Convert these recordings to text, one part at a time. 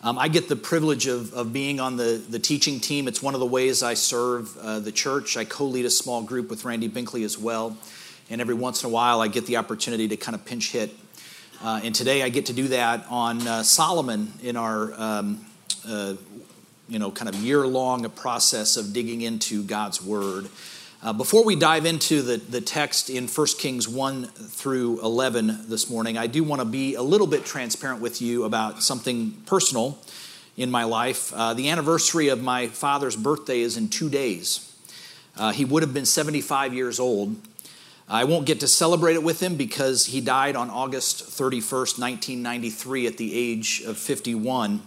Um, I get the privilege of, of being on the, the teaching team. It's one of the ways I serve uh, the church. I co lead a small group with Randy Binkley as well. And every once in a while, I get the opportunity to kind of pinch hit. Uh, and today I get to do that on uh, Solomon in our um, uh, you know, kind of year long process of digging into God's Word. Uh, before we dive into the, the text in 1 Kings 1 through 11 this morning, I do want to be a little bit transparent with you about something personal in my life. Uh, the anniversary of my father's birthday is in two days. Uh, he would have been 75 years old. I won't get to celebrate it with him because he died on August 31st, 1993, at the age of 51.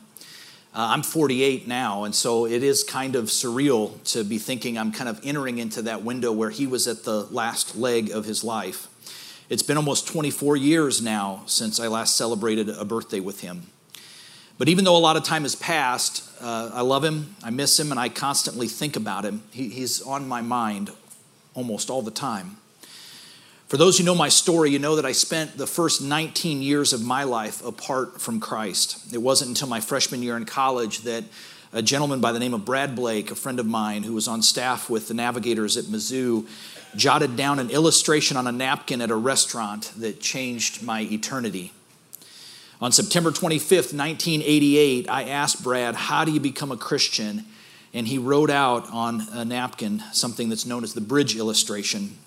Uh, I'm 48 now, and so it is kind of surreal to be thinking I'm kind of entering into that window where he was at the last leg of his life. It's been almost 24 years now since I last celebrated a birthday with him. But even though a lot of time has passed, uh, I love him, I miss him, and I constantly think about him. He, he's on my mind almost all the time. For those who know my story, you know that I spent the first 19 years of my life apart from Christ. It wasn't until my freshman year in college that a gentleman by the name of Brad Blake, a friend of mine who was on staff with the Navigators at Mizzou, jotted down an illustration on a napkin at a restaurant that changed my eternity. On September 25th, 1988, I asked Brad, How do you become a Christian? And he wrote out on a napkin something that's known as the bridge illustration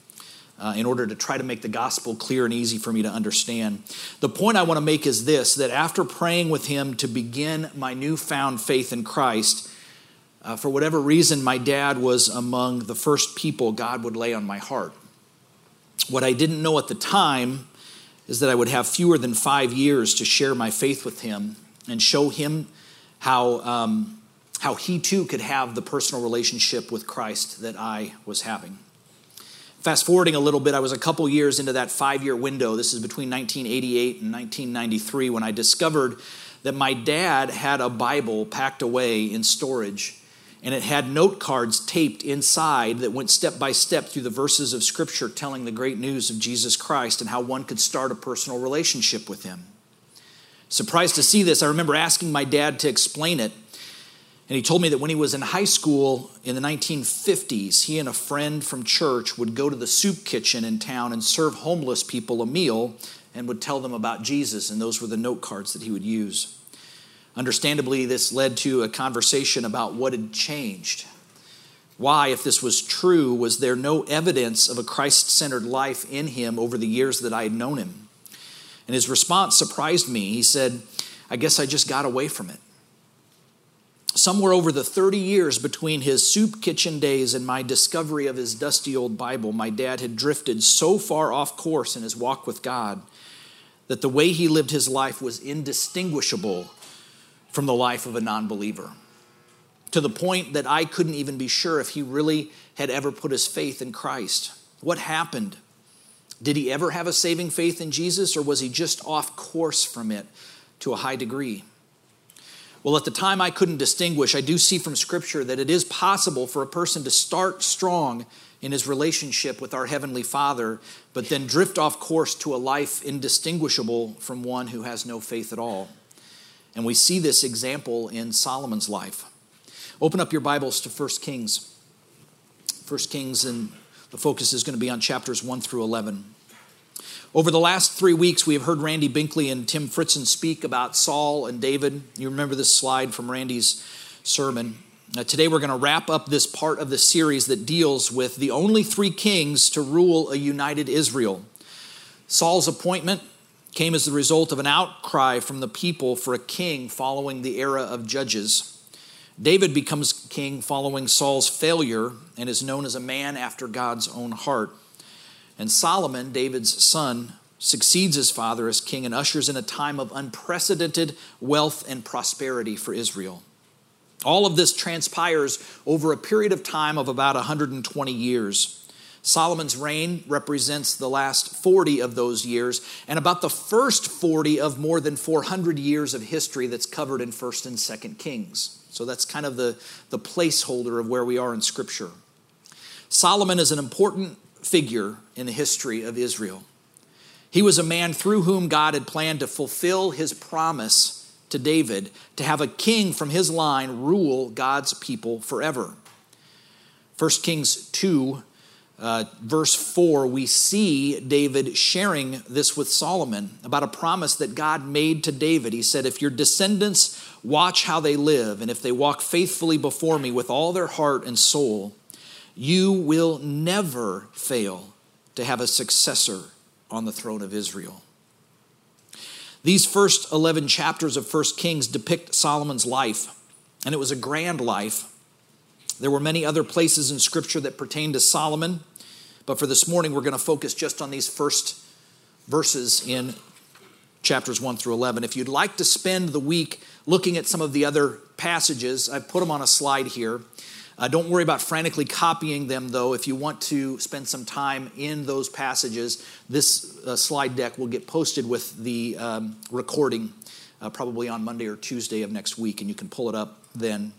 uh, in order to try to make the gospel clear and easy for me to understand. The point I want to make is this that after praying with him to begin my newfound faith in Christ, uh, for whatever reason, my dad was among the first people God would lay on my heart. What I didn't know at the time is that I would have fewer than five years to share my faith with him and show him how, um, how he too could have the personal relationship with Christ that I was having. Fast forwarding a little bit, I was a couple years into that five year window. This is between 1988 and 1993 when I discovered that my dad had a Bible packed away in storage and it had note cards taped inside that went step by step through the verses of Scripture telling the great news of Jesus Christ and how one could start a personal relationship with Him. Surprised to see this, I remember asking my dad to explain it and he told me that when he was in high school in the 1950s, he and a friend from church would go to the soup kitchen in town and serve homeless people a meal and would tell them about Jesus. And those were the note cards that he would use. Understandably, this led to a conversation about what had changed. Why, if this was true, was there no evidence of a Christ centered life in him over the years that I had known him? And his response surprised me. He said, I guess I just got away from it somewhere over the 30 years between his soup kitchen days and my discovery of his dusty old Bible, my dad had drifted so far off course in his walk with God that the way he lived his life was indistinguishable from the life of a non believer. To the point that I couldn't even be sure if he really had ever put his faith in Christ. What happened? Did he ever have a saving faith in Jesus, or was he just off course from it to a high degree? Well, at the time I couldn't distinguish. I do see from Scripture that it is possible for a person to start strong in his relationship with our Heavenly Father, but then drift off course to a life indistinguishable from one who has no faith at all. And we see this example in Solomon's life. Open up your Bibles to 1 Kings. 1 Kings, and the focus is going to be on chapters 1 through 11. Over the last three weeks, we have heard Randy Binkley and Tim Fritzen speak about Saul and David. You remember this slide from Randy's sermon. Now, today, we're going to wrap up this part of the series that deals with the only three kings to rule a united Israel. Saul's appointment came as the result of an outcry from the people for a king following the era of judges. David becomes king following Saul's failure and is known as a man after God's own heart. And Solomon, David's son, succeeds his father as king and ushers in a time of unprecedented wealth and prosperity for Israel. All of this transpires over a period of time of about 120 years. Solomon's reign represents the last 40 of those years and about the first 40 of more than 400 years of history that's covered in 1st and 2nd Kings. So that's kind of the, the placeholder of where we are in Scripture. Solomon is an important figure in the history of Israel. He was a man through whom God had planned to fulfill his promise to David to have a king from his line rule God's people forever. 1 Kings 2, uh, verse 4, we see David sharing this with Solomon about a promise that God made to David. He said, If your descendants watch how they live, and if they walk faithfully before me with all their heart and soul, you will never fail to have a successor on the throne of Israel. These first 11 chapters of 1 Kings depict Solomon's life, and it was a grand life. There were many other places in Scripture that pertain to Solomon, but for this morning, we're going to focus just on these first verses in chapters 1 through 11. If you'd like to spend the week looking at some of the other passages, I've put them on a slide here. Uh, don't worry about frantically copying them, though. If you want to spend some time in those passages, this uh, slide deck will get posted with the um, recording uh, probably on Monday or Tuesday of next week, and you can pull it up then.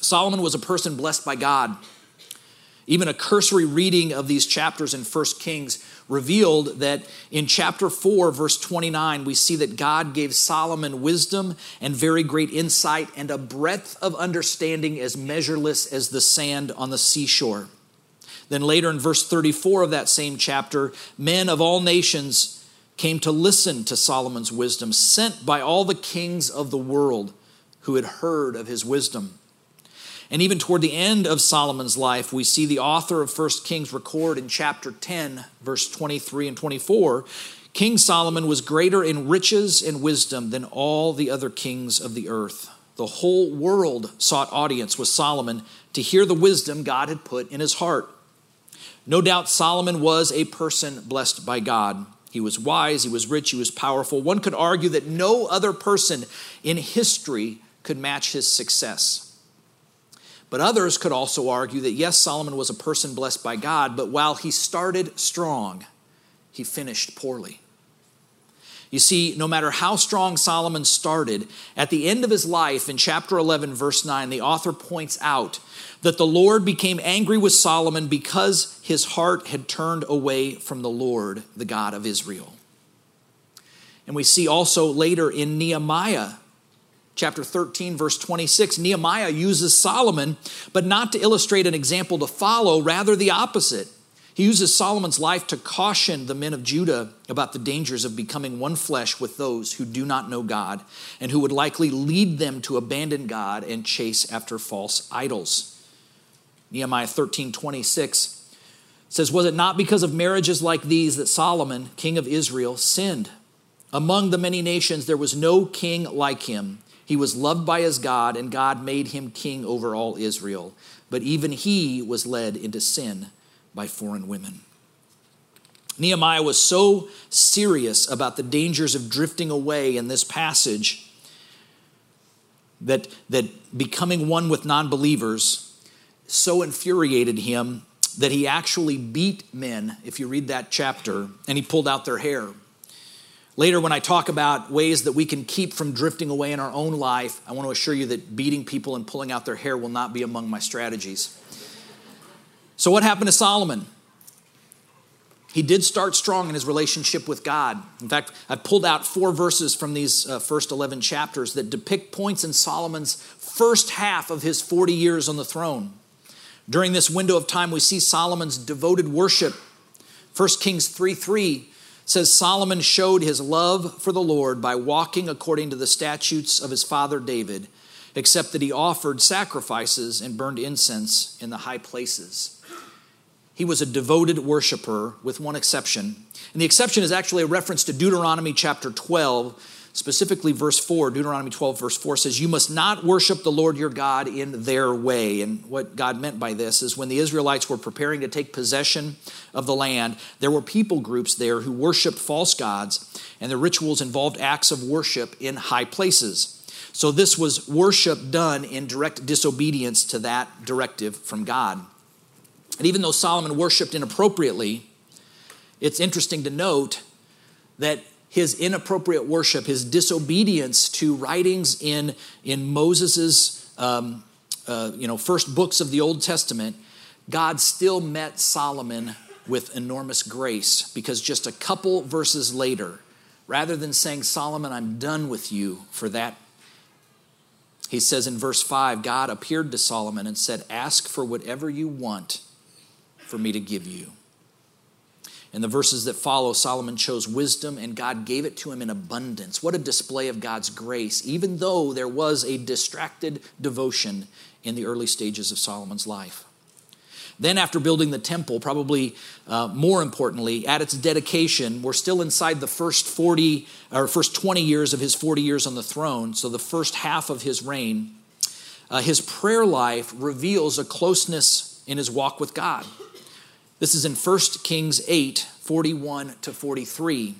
Solomon was a person blessed by God. Even a cursory reading of these chapters in 1 Kings revealed that in chapter 4, verse 29, we see that God gave Solomon wisdom and very great insight and a breadth of understanding as measureless as the sand on the seashore. Then later in verse 34 of that same chapter, men of all nations came to listen to Solomon's wisdom, sent by all the kings of the world who had heard of his wisdom. And even toward the end of Solomon's life, we see the author of 1 Kings record in chapter 10, verse 23 and 24 King Solomon was greater in riches and wisdom than all the other kings of the earth. The whole world sought audience with Solomon to hear the wisdom God had put in his heart. No doubt Solomon was a person blessed by God. He was wise, he was rich, he was powerful. One could argue that no other person in history could match his success. But others could also argue that yes, Solomon was a person blessed by God, but while he started strong, he finished poorly. You see, no matter how strong Solomon started, at the end of his life, in chapter 11, verse 9, the author points out that the Lord became angry with Solomon because his heart had turned away from the Lord, the God of Israel. And we see also later in Nehemiah chapter 13, verse 26, Nehemiah uses Solomon, but not to illustrate an example to follow, rather the opposite. He uses Solomon's life to caution the men of Judah about the dangers of becoming one flesh with those who do not know God and who would likely lead them to abandon God and chase after false idols. Nehemiah 13 26 says, Was it not because of marriages like these that Solomon, king of Israel, sinned? Among the many nations, there was no king like him he was loved by his God, and God made him king over all Israel. But even he was led into sin by foreign women. Nehemiah was so serious about the dangers of drifting away in this passage that, that becoming one with non believers so infuriated him that he actually beat men, if you read that chapter, and he pulled out their hair. Later, when I talk about ways that we can keep from drifting away in our own life, I want to assure you that beating people and pulling out their hair will not be among my strategies. So, what happened to Solomon? He did start strong in his relationship with God. In fact, I pulled out four verses from these uh, first 11 chapters that depict points in Solomon's first half of his 40 years on the throne. During this window of time, we see Solomon's devoted worship. 1 Kings 3 3 says Solomon showed his love for the Lord by walking according to the statutes of his father David, except that he offered sacrifices and burned incense in the high places. He was a devoted worshiper, with one exception. And the exception is actually a reference to Deuteronomy chapter 12, specifically verse 4 deuteronomy 12 verse 4 says you must not worship the lord your god in their way. And what god meant by this is when the israelites were preparing to take possession of the land there were people groups there who worshiped false gods and the rituals involved acts of worship in high places. So this was worship done in direct disobedience to that directive from god. And even though solomon worshiped inappropriately it's interesting to note that his inappropriate worship, his disobedience to writings in, in Moses's um, uh, you know, first books of the Old Testament, God still met Solomon with enormous grace because just a couple verses later, rather than saying, Solomon, I'm done with you for that He says in verse 5 God appeared to Solomon and said, Ask for whatever you want for me to give you. In the verses that follow, Solomon chose wisdom and God gave it to him in abundance. What a display of God's grace, even though there was a distracted devotion in the early stages of Solomon's life. Then, after building the temple, probably uh, more importantly, at its dedication, we're still inside the first 40 or first 20 years of his 40 years on the throne, so the first half of his reign. Uh, his prayer life reveals a closeness in his walk with God. This is in 1 Kings 8 41 to 43.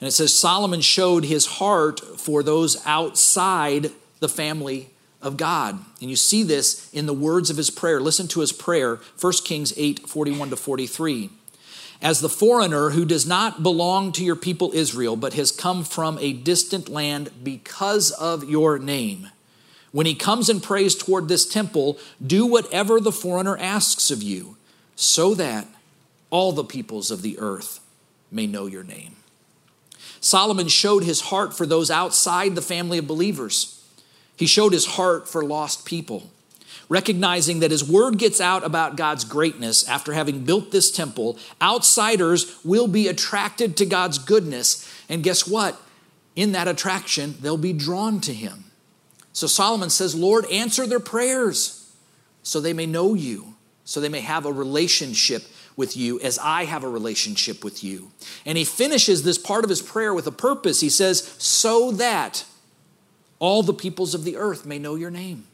And it says Solomon showed his heart for those outside the family of God. And you see this in the words of his prayer. Listen to his prayer, 1 Kings 8 41 to 43. As the foreigner who does not belong to your people Israel, but has come from a distant land because of your name, when he comes and prays toward this temple, do whatever the foreigner asks of you so that all the peoples of the earth may know your name. Solomon showed his heart for those outside the family of believers. He showed his heart for lost people, recognizing that his word gets out about God's greatness after having built this temple. Outsiders will be attracted to God's goodness. And guess what? In that attraction, they'll be drawn to him. So Solomon says, Lord, answer their prayers so they may know you so they may have a relationship with you as I have a relationship with you. And he finishes this part of his prayer with a purpose. He says, So that all the peoples of the earth may know your name.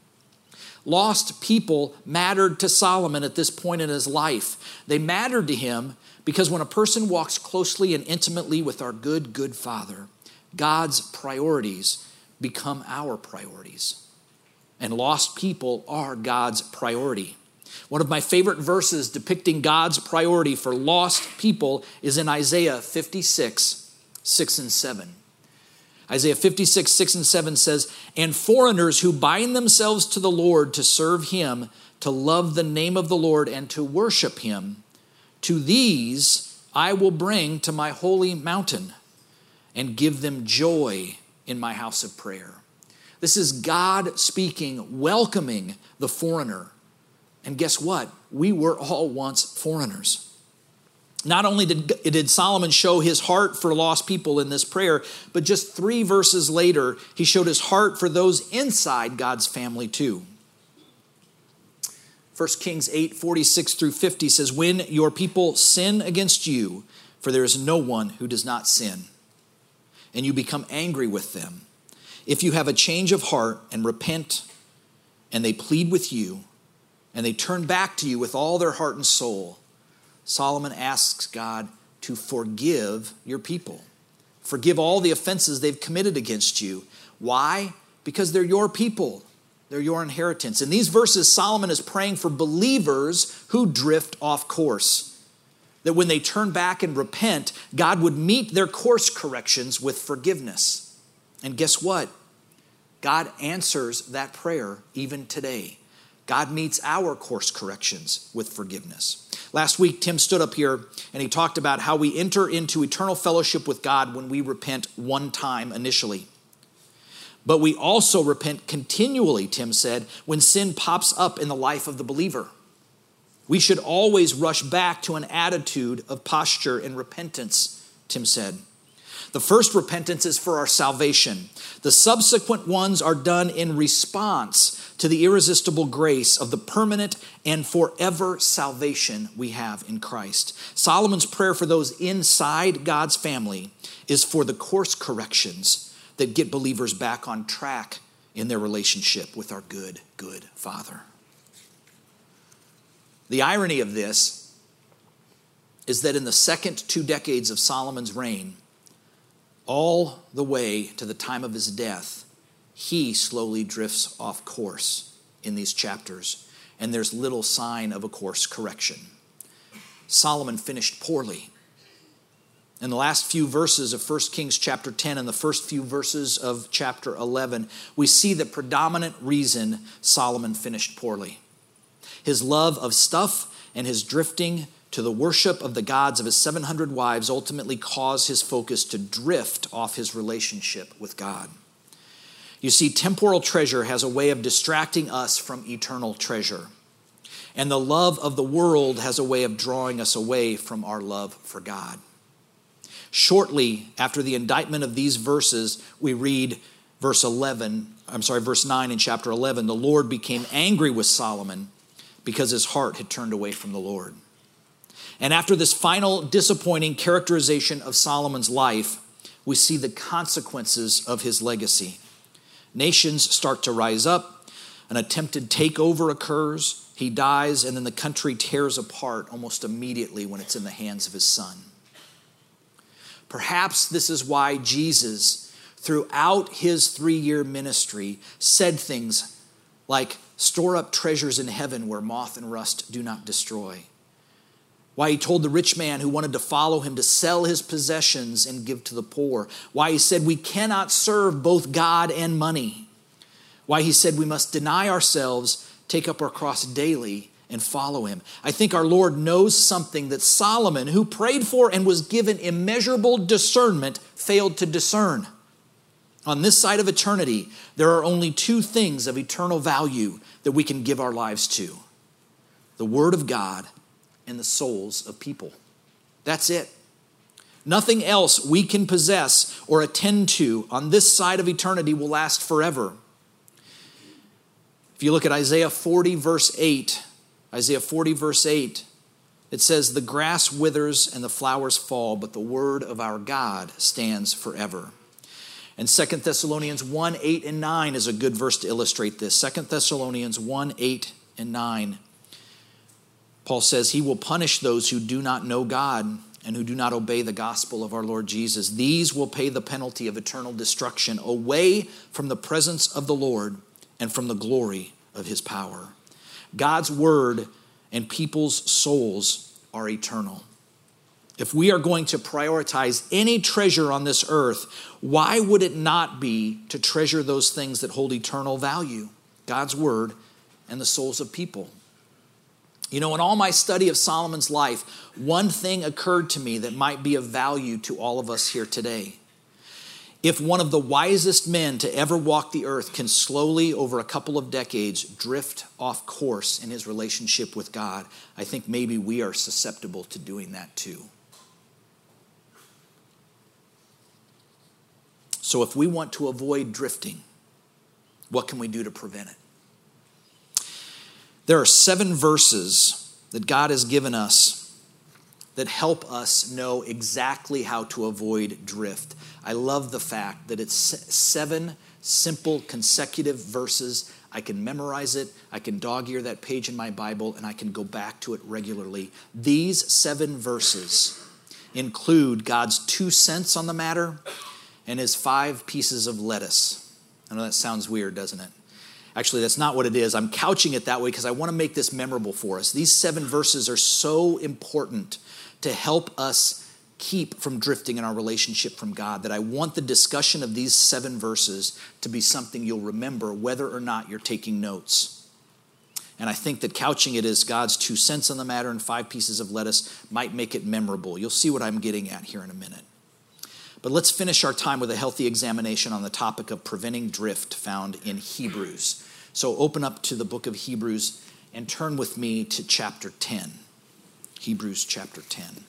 Lost people mattered to Solomon at this point in his life. They mattered to him because when a person walks closely and intimately with our good, good Father, God's priorities become our priorities. And lost people are God's priority. One of my favorite verses depicting God's priority for lost people is in Isaiah 56, 6 and 7. Isaiah 56, 6 and 7 says, And foreigners who bind themselves to the Lord to serve him, to love the name of the Lord, and to worship him, to these I will bring to my holy mountain and give them joy in my house of prayer. This is God speaking, welcoming the foreigner and guess what? We were all once foreigners. Not only did, did Solomon show his heart for lost people in this prayer, but just three verses later, he showed his heart for those inside God's family too. 1 Kings 8 46 through 50 says, When your people sin against you, for there is no one who does not sin, and you become angry with them, if you have a change of heart and repent, and they plead with you, and they turn back to you with all their heart and soul, Solomon asks God to forgive your people. Forgive all the offenses they've committed against you. Why? Because they're your people. They're your inheritance. In these verses, Solomon is praying for believers who drift off course. That when they turn back and repent, God would meet their course corrections with forgiveness. And guess what? God answers that prayer even today. God meets our course corrections with forgiveness. Last week, Tim stood up here and he talked about how we enter into eternal fellowship with God when we repent one time initially. But we also repent continually, Tim said, when sin pops up in the life of the believer. We should always rush back to an attitude of posture and repentance, Tim said. The first repentance is for our salvation. The subsequent ones are done in response to the irresistible grace of the permanent and forever salvation we have in Christ. Solomon's prayer for those inside God's family is for the course corrections that get believers back on track in their relationship with our good, good Father. The irony of this is that in the second two decades of Solomon's reign, all the way to the time of his death, he slowly drifts off course in these chapters, and there's little sign of a course correction. Solomon finished poorly. In the last few verses of 1 Kings chapter 10 and the first few verses of chapter 11, we see the predominant reason Solomon finished poorly. His love of stuff and his drifting to the worship of the gods of his 700 wives ultimately caused his focus to drift off his relationship with God. You see, temporal treasure has a way of distracting us from eternal treasure. And the love of the world has a way of drawing us away from our love for God. Shortly after the indictment of these verses, we read verse 11, I'm sorry, verse 9 in chapter 11. The Lord became angry with Solomon because his heart had turned away from the Lord. And after this final disappointing characterization of Solomon's life, we see the consequences of his legacy. Nations start to rise up, an attempted takeover occurs, he dies, and then the country tears apart almost immediately when it's in the hands of his son. Perhaps this is why Jesus, throughout his three year ministry, said things like, Store up treasures in heaven where moth and rust do not destroy. Why he told the rich man who wanted to follow him to sell his possessions and give to the poor. Why he said we cannot serve both God and money. Why he said we must deny ourselves, take up our cross daily, and follow him. I think our Lord knows something that Solomon, who prayed for and was given immeasurable discernment, failed to discern. On this side of eternity, there are only two things of eternal value that we can give our lives to the Word of God and the souls of people. That's it. Nothing else we can possess or attend to on this side of eternity will last forever. If you look at Isaiah 40, verse 8, Isaiah 40, verse 8, it says, The grass withers and the flowers fall, but the word of our God stands forever. And 2 Thessalonians 1, 8, and 9 is a good verse to illustrate this. 2 Thessalonians 1, 8, and 9 Paul says he will punish those who do not know God and who do not obey the gospel of our Lord Jesus. These will pay the penalty of eternal destruction away from the presence of the Lord and from the glory of his power. God's word and people's souls are eternal. If we are going to prioritize any treasure on this earth, why would it not be to treasure those things that hold eternal value? God's word and the souls of people. You know, in all my study of Solomon's life, one thing occurred to me that might be of value to all of us here today. If one of the wisest men to ever walk the earth can slowly, over a couple of decades, drift off course in his relationship with God, I think maybe we are susceptible to doing that too. So, if we want to avoid drifting, what can we do to prevent it? There are seven verses that God has given us that help us know exactly how to avoid drift. I love the fact that it's seven simple consecutive verses. I can memorize it, I can dog ear that page in my Bible, and I can go back to it regularly. These seven verses include God's two cents on the matter and his five pieces of lettuce. I know that sounds weird, doesn't it? Actually, that's not what it is. I'm couching it that way because I want to make this memorable for us. These seven verses are so important to help us keep from drifting in our relationship from God that I want the discussion of these seven verses to be something you'll remember whether or not you're taking notes. And I think that couching it as God's two cents on the matter and five pieces of lettuce might make it memorable. You'll see what I'm getting at here in a minute. But let's finish our time with a healthy examination on the topic of preventing drift found in Hebrews. So open up to the book of Hebrews and turn with me to chapter 10. Hebrews chapter 10.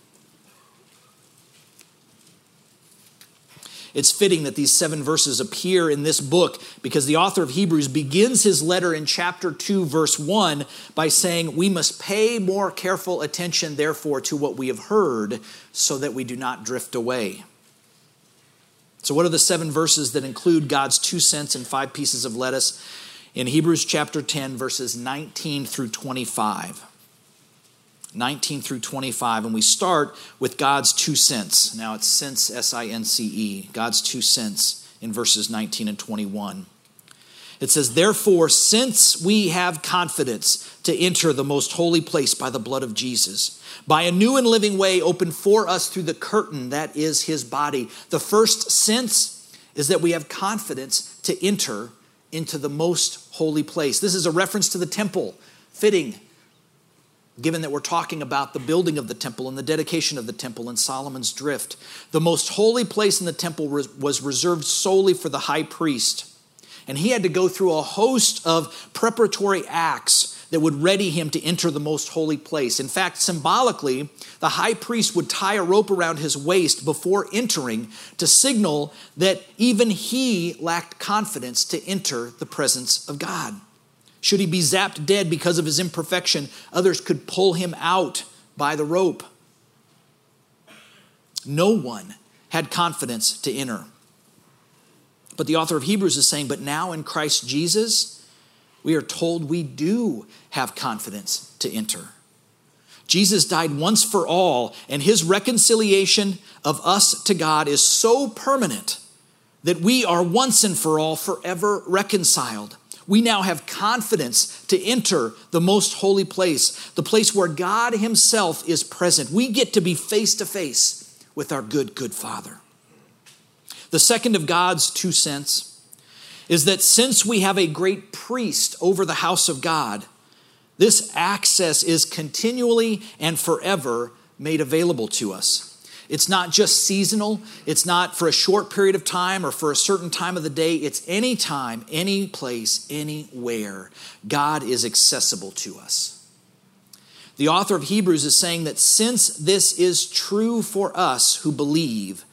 It's fitting that these seven verses appear in this book because the author of Hebrews begins his letter in chapter 2, verse 1 by saying, We must pay more careful attention, therefore, to what we have heard so that we do not drift away. So, what are the seven verses that include God's two cents and five pieces of lettuce? In Hebrews chapter 10, verses 19 through 25. 19 through 25, and we start with God's two cents. Now it's cents, S I N C E, God's two cents in verses 19 and 21. It says, Therefore, since we have confidence to enter the most holy place by the blood of Jesus, by a new and living way opened for us through the curtain that is his body. The first sense is that we have confidence to enter into the most holy place. This is a reference to the temple, fitting, given that we're talking about the building of the temple and the dedication of the temple and Solomon's drift. The most holy place in the temple was reserved solely for the high priest. And he had to go through a host of preparatory acts that would ready him to enter the most holy place. In fact, symbolically, the high priest would tie a rope around his waist before entering to signal that even he lacked confidence to enter the presence of God. Should he be zapped dead because of his imperfection, others could pull him out by the rope. No one had confidence to enter. But the author of Hebrews is saying, But now in Christ Jesus, we are told we do have confidence to enter. Jesus died once for all, and his reconciliation of us to God is so permanent that we are once and for all forever reconciled. We now have confidence to enter the most holy place, the place where God Himself is present. We get to be face to face with our good, good Father. The second of God's two cents is that since we have a great priest over the house of God, this access is continually and forever made available to us. It's not just seasonal, it's not for a short period of time or for a certain time of the day. It's any time, any place, anywhere. God is accessible to us. The author of Hebrews is saying that since this is true for us who believe,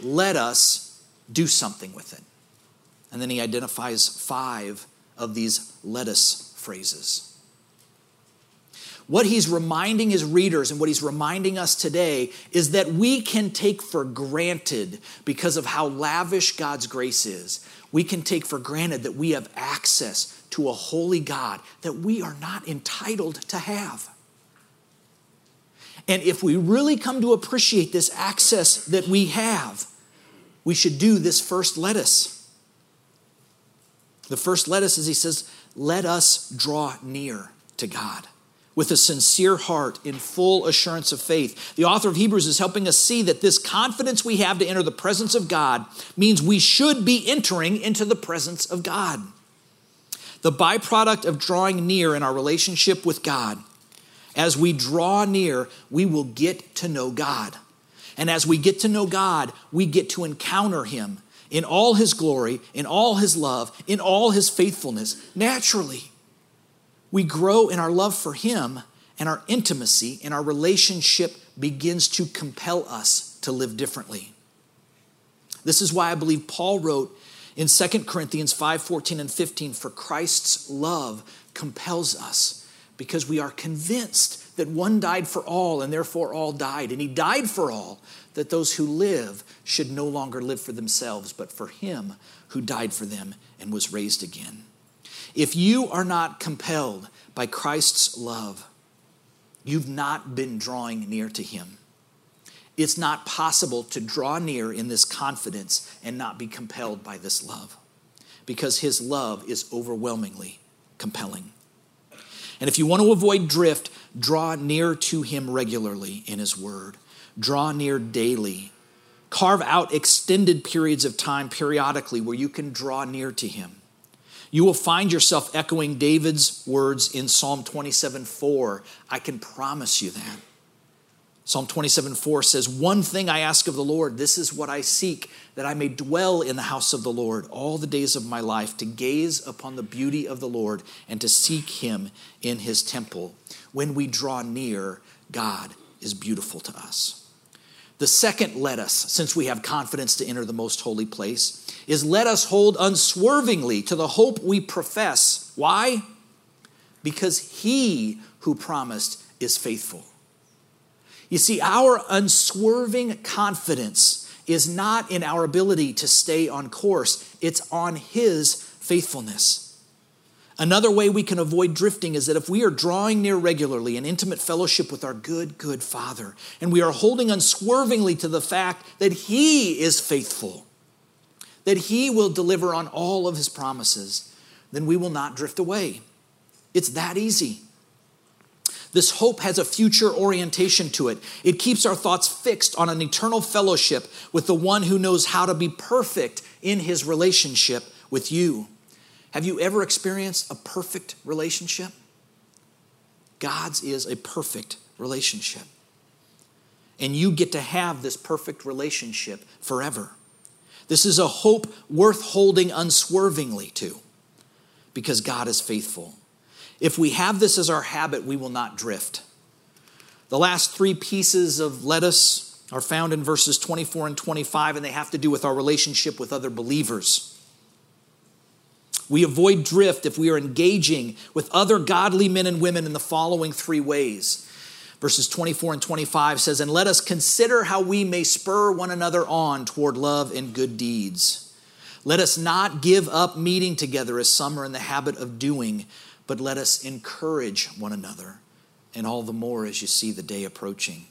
let us do something with it. And then he identifies five of these let us phrases. What he's reminding his readers and what he's reminding us today is that we can take for granted, because of how lavish God's grace is, we can take for granted that we have access to a holy God that we are not entitled to have. And if we really come to appreciate this access that we have, we should do this first let us. The first let us is he says, let us draw near to God with a sincere heart in full assurance of faith. The author of Hebrews is helping us see that this confidence we have to enter the presence of God means we should be entering into the presence of God. The byproduct of drawing near in our relationship with God, as we draw near, we will get to know God. And as we get to know God, we get to encounter Him in all His glory, in all His love, in all His faithfulness, naturally we grow in our love for Him and our intimacy and our relationship begins to compel us to live differently. This is why I believe Paul wrote in 2 Corinthians 5 14 and 15 For Christ's love compels us because we are convinced that one died for all and therefore all died. And he died for all, that those who live should no longer live for themselves, but for him who died for them and was raised again. If you are not compelled by Christ's love, you've not been drawing near to Him. It's not possible to draw near in this confidence and not be compelled by this love because His love is overwhelmingly compelling. And if you want to avoid drift, draw near to Him regularly in His Word, draw near daily. Carve out extended periods of time periodically where you can draw near to Him you will find yourself echoing David's words in Psalm 27 4. I can promise you that. Psalm 27 4 says, One thing I ask of the Lord, this is what I seek, that I may dwell in the house of the Lord all the days of my life, to gaze upon the beauty of the Lord and to seek him in his temple. When we draw near, God is beautiful to us. The second let us, since we have confidence to enter the most holy place, is let us hold unswervingly to the hope we profess. Why? Because he who promised is faithful. You see, our unswerving confidence is not in our ability to stay on course, it's on his faithfulness. Another way we can avoid drifting is that if we are drawing near regularly in intimate fellowship with our good, good Father, and we are holding unswervingly to the fact that He is faithful, that He will deliver on all of His promises, then we will not drift away. It's that easy. This hope has a future orientation to it. It keeps our thoughts fixed on an eternal fellowship with the one who knows how to be perfect in his relationship with you. Have you ever experienced a perfect relationship? God's is a perfect relationship. And you get to have this perfect relationship forever. This is a hope worth holding unswervingly to because God is faithful. If we have this as our habit, we will not drift. The last three pieces of lettuce are found in verses 24 and 25, and they have to do with our relationship with other believers. We avoid drift if we are engaging with other godly men and women in the following three ways. Verses 24 and 25 says, And let us consider how we may spur one another on toward love and good deeds. Let us not give up meeting together as some are in the habit of doing, but let us encourage one another, and all the more as you see the day approaching.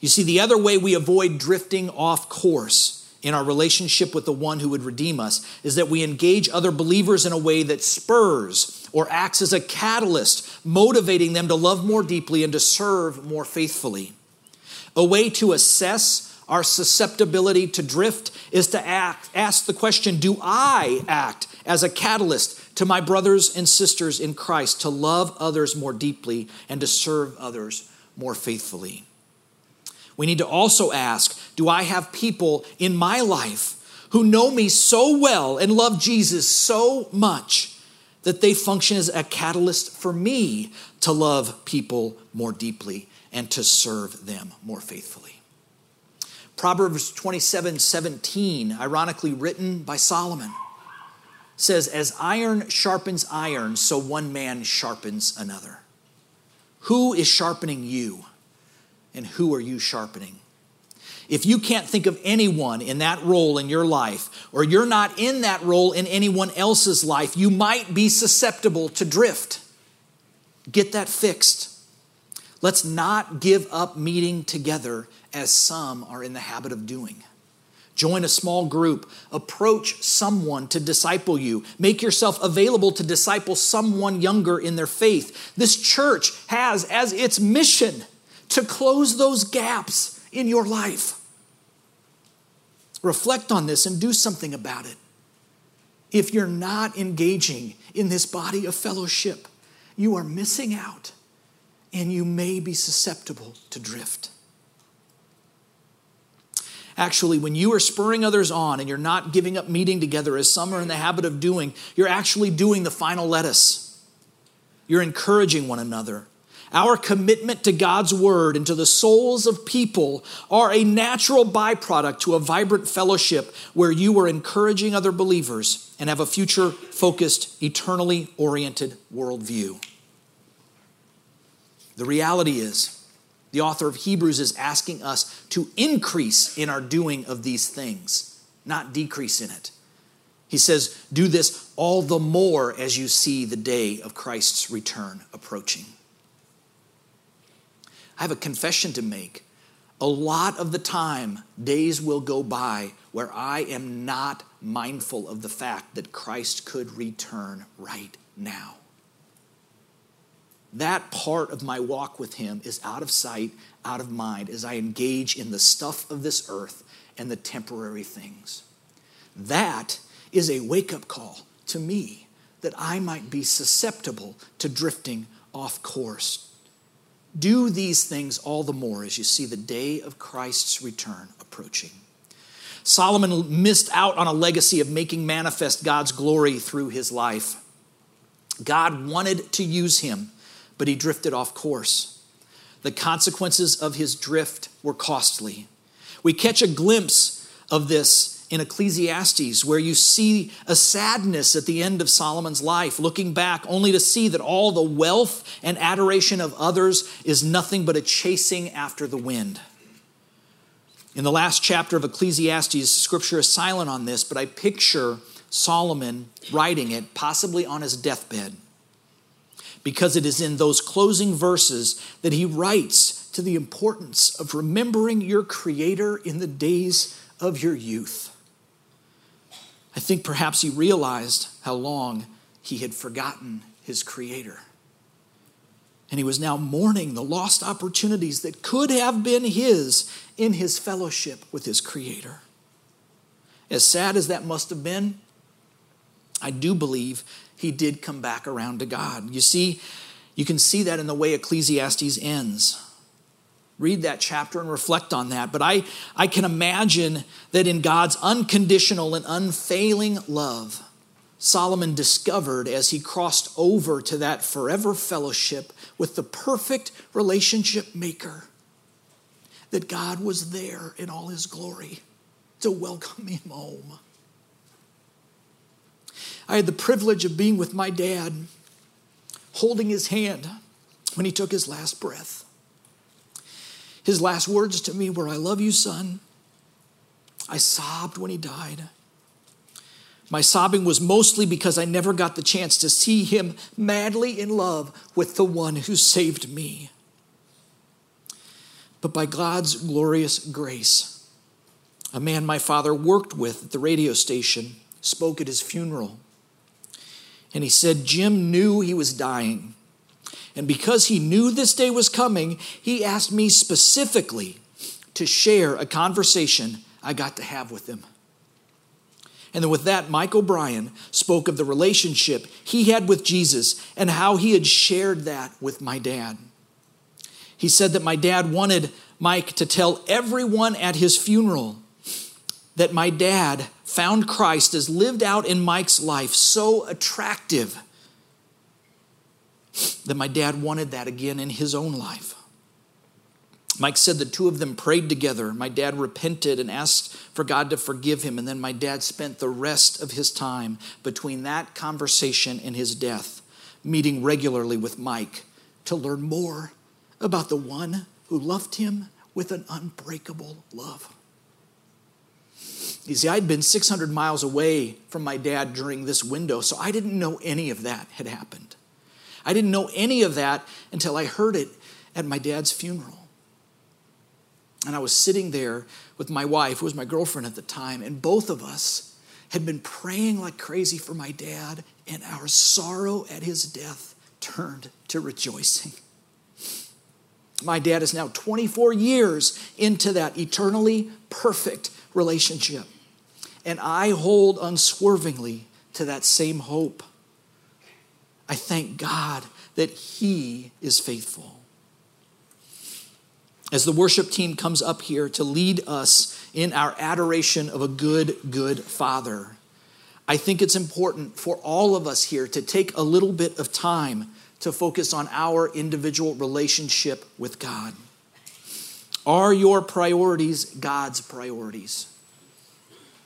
You see, the other way we avoid drifting off course in our relationship with the one who would redeem us is that we engage other believers in a way that spurs or acts as a catalyst, motivating them to love more deeply and to serve more faithfully. A way to assess our susceptibility to drift is to act, ask the question Do I act as a catalyst to my brothers and sisters in Christ to love others more deeply and to serve others more faithfully? We need to also ask Do I have people in my life who know me so well and love Jesus so much that they function as a catalyst for me to love people more deeply and to serve them more faithfully? Proverbs 27 17, ironically written by Solomon, says, As iron sharpens iron, so one man sharpens another. Who is sharpening you? and who are you sharpening? If you can't think of anyone in that role in your life, or you're not in that role in anyone else's life, you might be susceptible to drift. Get that fixed. Let's not give up meeting together as some are in the habit of doing. Join a small group. Approach someone to disciple you. Make yourself available to disciple someone younger in their faith. This church has as its mission to close those gaps in your life. Reflect on this and do something about it. If you're not engaging in this body of fellowship, you are missing out and you may be susceptible to drift. Actually, when you are spurring others on and you're not giving up meeting together as some are in the habit of doing, you're actually doing the final lettuce. You're encouraging one another. Our commitment to God's word and to the souls of people are a natural byproduct to a vibrant fellowship where you are encouraging other believers and have a future focused, eternally oriented worldview. The reality is, the author of Hebrews is asking us to increase in our doing of these things, not decrease in it. He says, Do this all the more as you see the day of Christ's return approaching. I have a confession to make. A lot of the time, days will go by where I am not mindful of the fact that Christ could return right now. That part of my walk with Him is out of sight, out of mind, as I engage in the stuff of this earth and the temporary things. That is a wake up call to me that I might be susceptible to drifting off course do these things all the more as you see the day of Christ's return approaching. Solomon missed out on a legacy of making manifest God's glory through his life. God wanted to use him, but he drifted off course. The consequences of his drift were costly. We catch a glimpse of this in Ecclesiastes, where you see a sadness at the end of Solomon's life, looking back only to see that all the wealth and adoration of others is nothing but a chasing after the wind. In the last chapter of Ecclesiastes, scripture is silent on this, but I picture Solomon writing it, possibly on his deathbed, because it is in those closing verses that he writes to the importance of remembering your Creator in the days of your youth. I think perhaps he realized how long he had forgotten his Creator. And he was now mourning the lost opportunities that could have been his in his fellowship with his Creator. As sad as that must have been, I do believe he did come back around to God. You see, you can see that in the way Ecclesiastes ends. read that chapter and reflect on that. But I, I can imagine that in God's unconditional and unfailing love, Solomon discovered as he crossed over to that forever fellowship with the perfect relationship maker that God was there in all his glory to welcome him home. I had the privilege of being with my dad, holding his hand when he took his last breath. His last words to me were, I love you, son. I sobbed when he died. My sobbing was mostly because I never got the chance to see him madly in love with the one who saved me. But by God's glorious grace, a man my father worked with at the radio station spoke at his funeral. And he said Jim knew he was dying. And because he knew this day was coming, he asked me specifically to share a conversation I got to have with him. And then with that, Mike O'Brien spoke of the relationship he had with Jesus and how he had shared that with my dad. He said that my dad wanted Mike to tell everyone at his funeral that my dad found Christ as lived out in Mike's life so attractive that my dad wanted that again in his own life. Mike said the two of them prayed together. My dad repented and asked for God to forgive him. And then my dad spent the rest of his time between that conversation and his death, meeting regularly with Mike to learn more about the one who loved him with an unbreakable love. You see, I'd been 600 miles away from my dad during this window, so I didn't know any of that had happened. I didn't know any of that until I heard it at my dad's funeral. And I was sitting there with my wife, who was my girlfriend at the time, and both of us had been praying like crazy for my dad, and our sorrow at his death turned to rejoicing. My dad is now 24 years into that eternally perfect relationship. And I hold unswervingly to that same hope. I thank God that He is faithful. As the worship team comes up here to lead us in our adoration of a good, good Father, I think it's important for all of us here to take a little bit of time to focus on our individual relationship with God. Are your priorities God's priorities?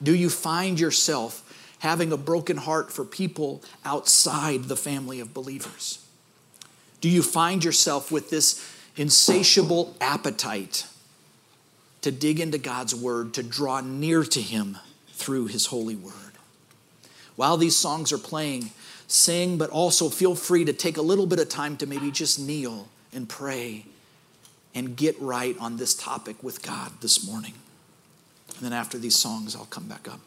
Do you find yourself having a broken heart for people outside the family of believers? Do you find yourself with this insatiable appetite to dig into God's word, to draw near to Him through His holy word? While these songs are playing, sing, but also feel free to take a little bit of time to maybe just kneel and pray and get right on this topic with God this morning. And then after these songs, I'll come back up.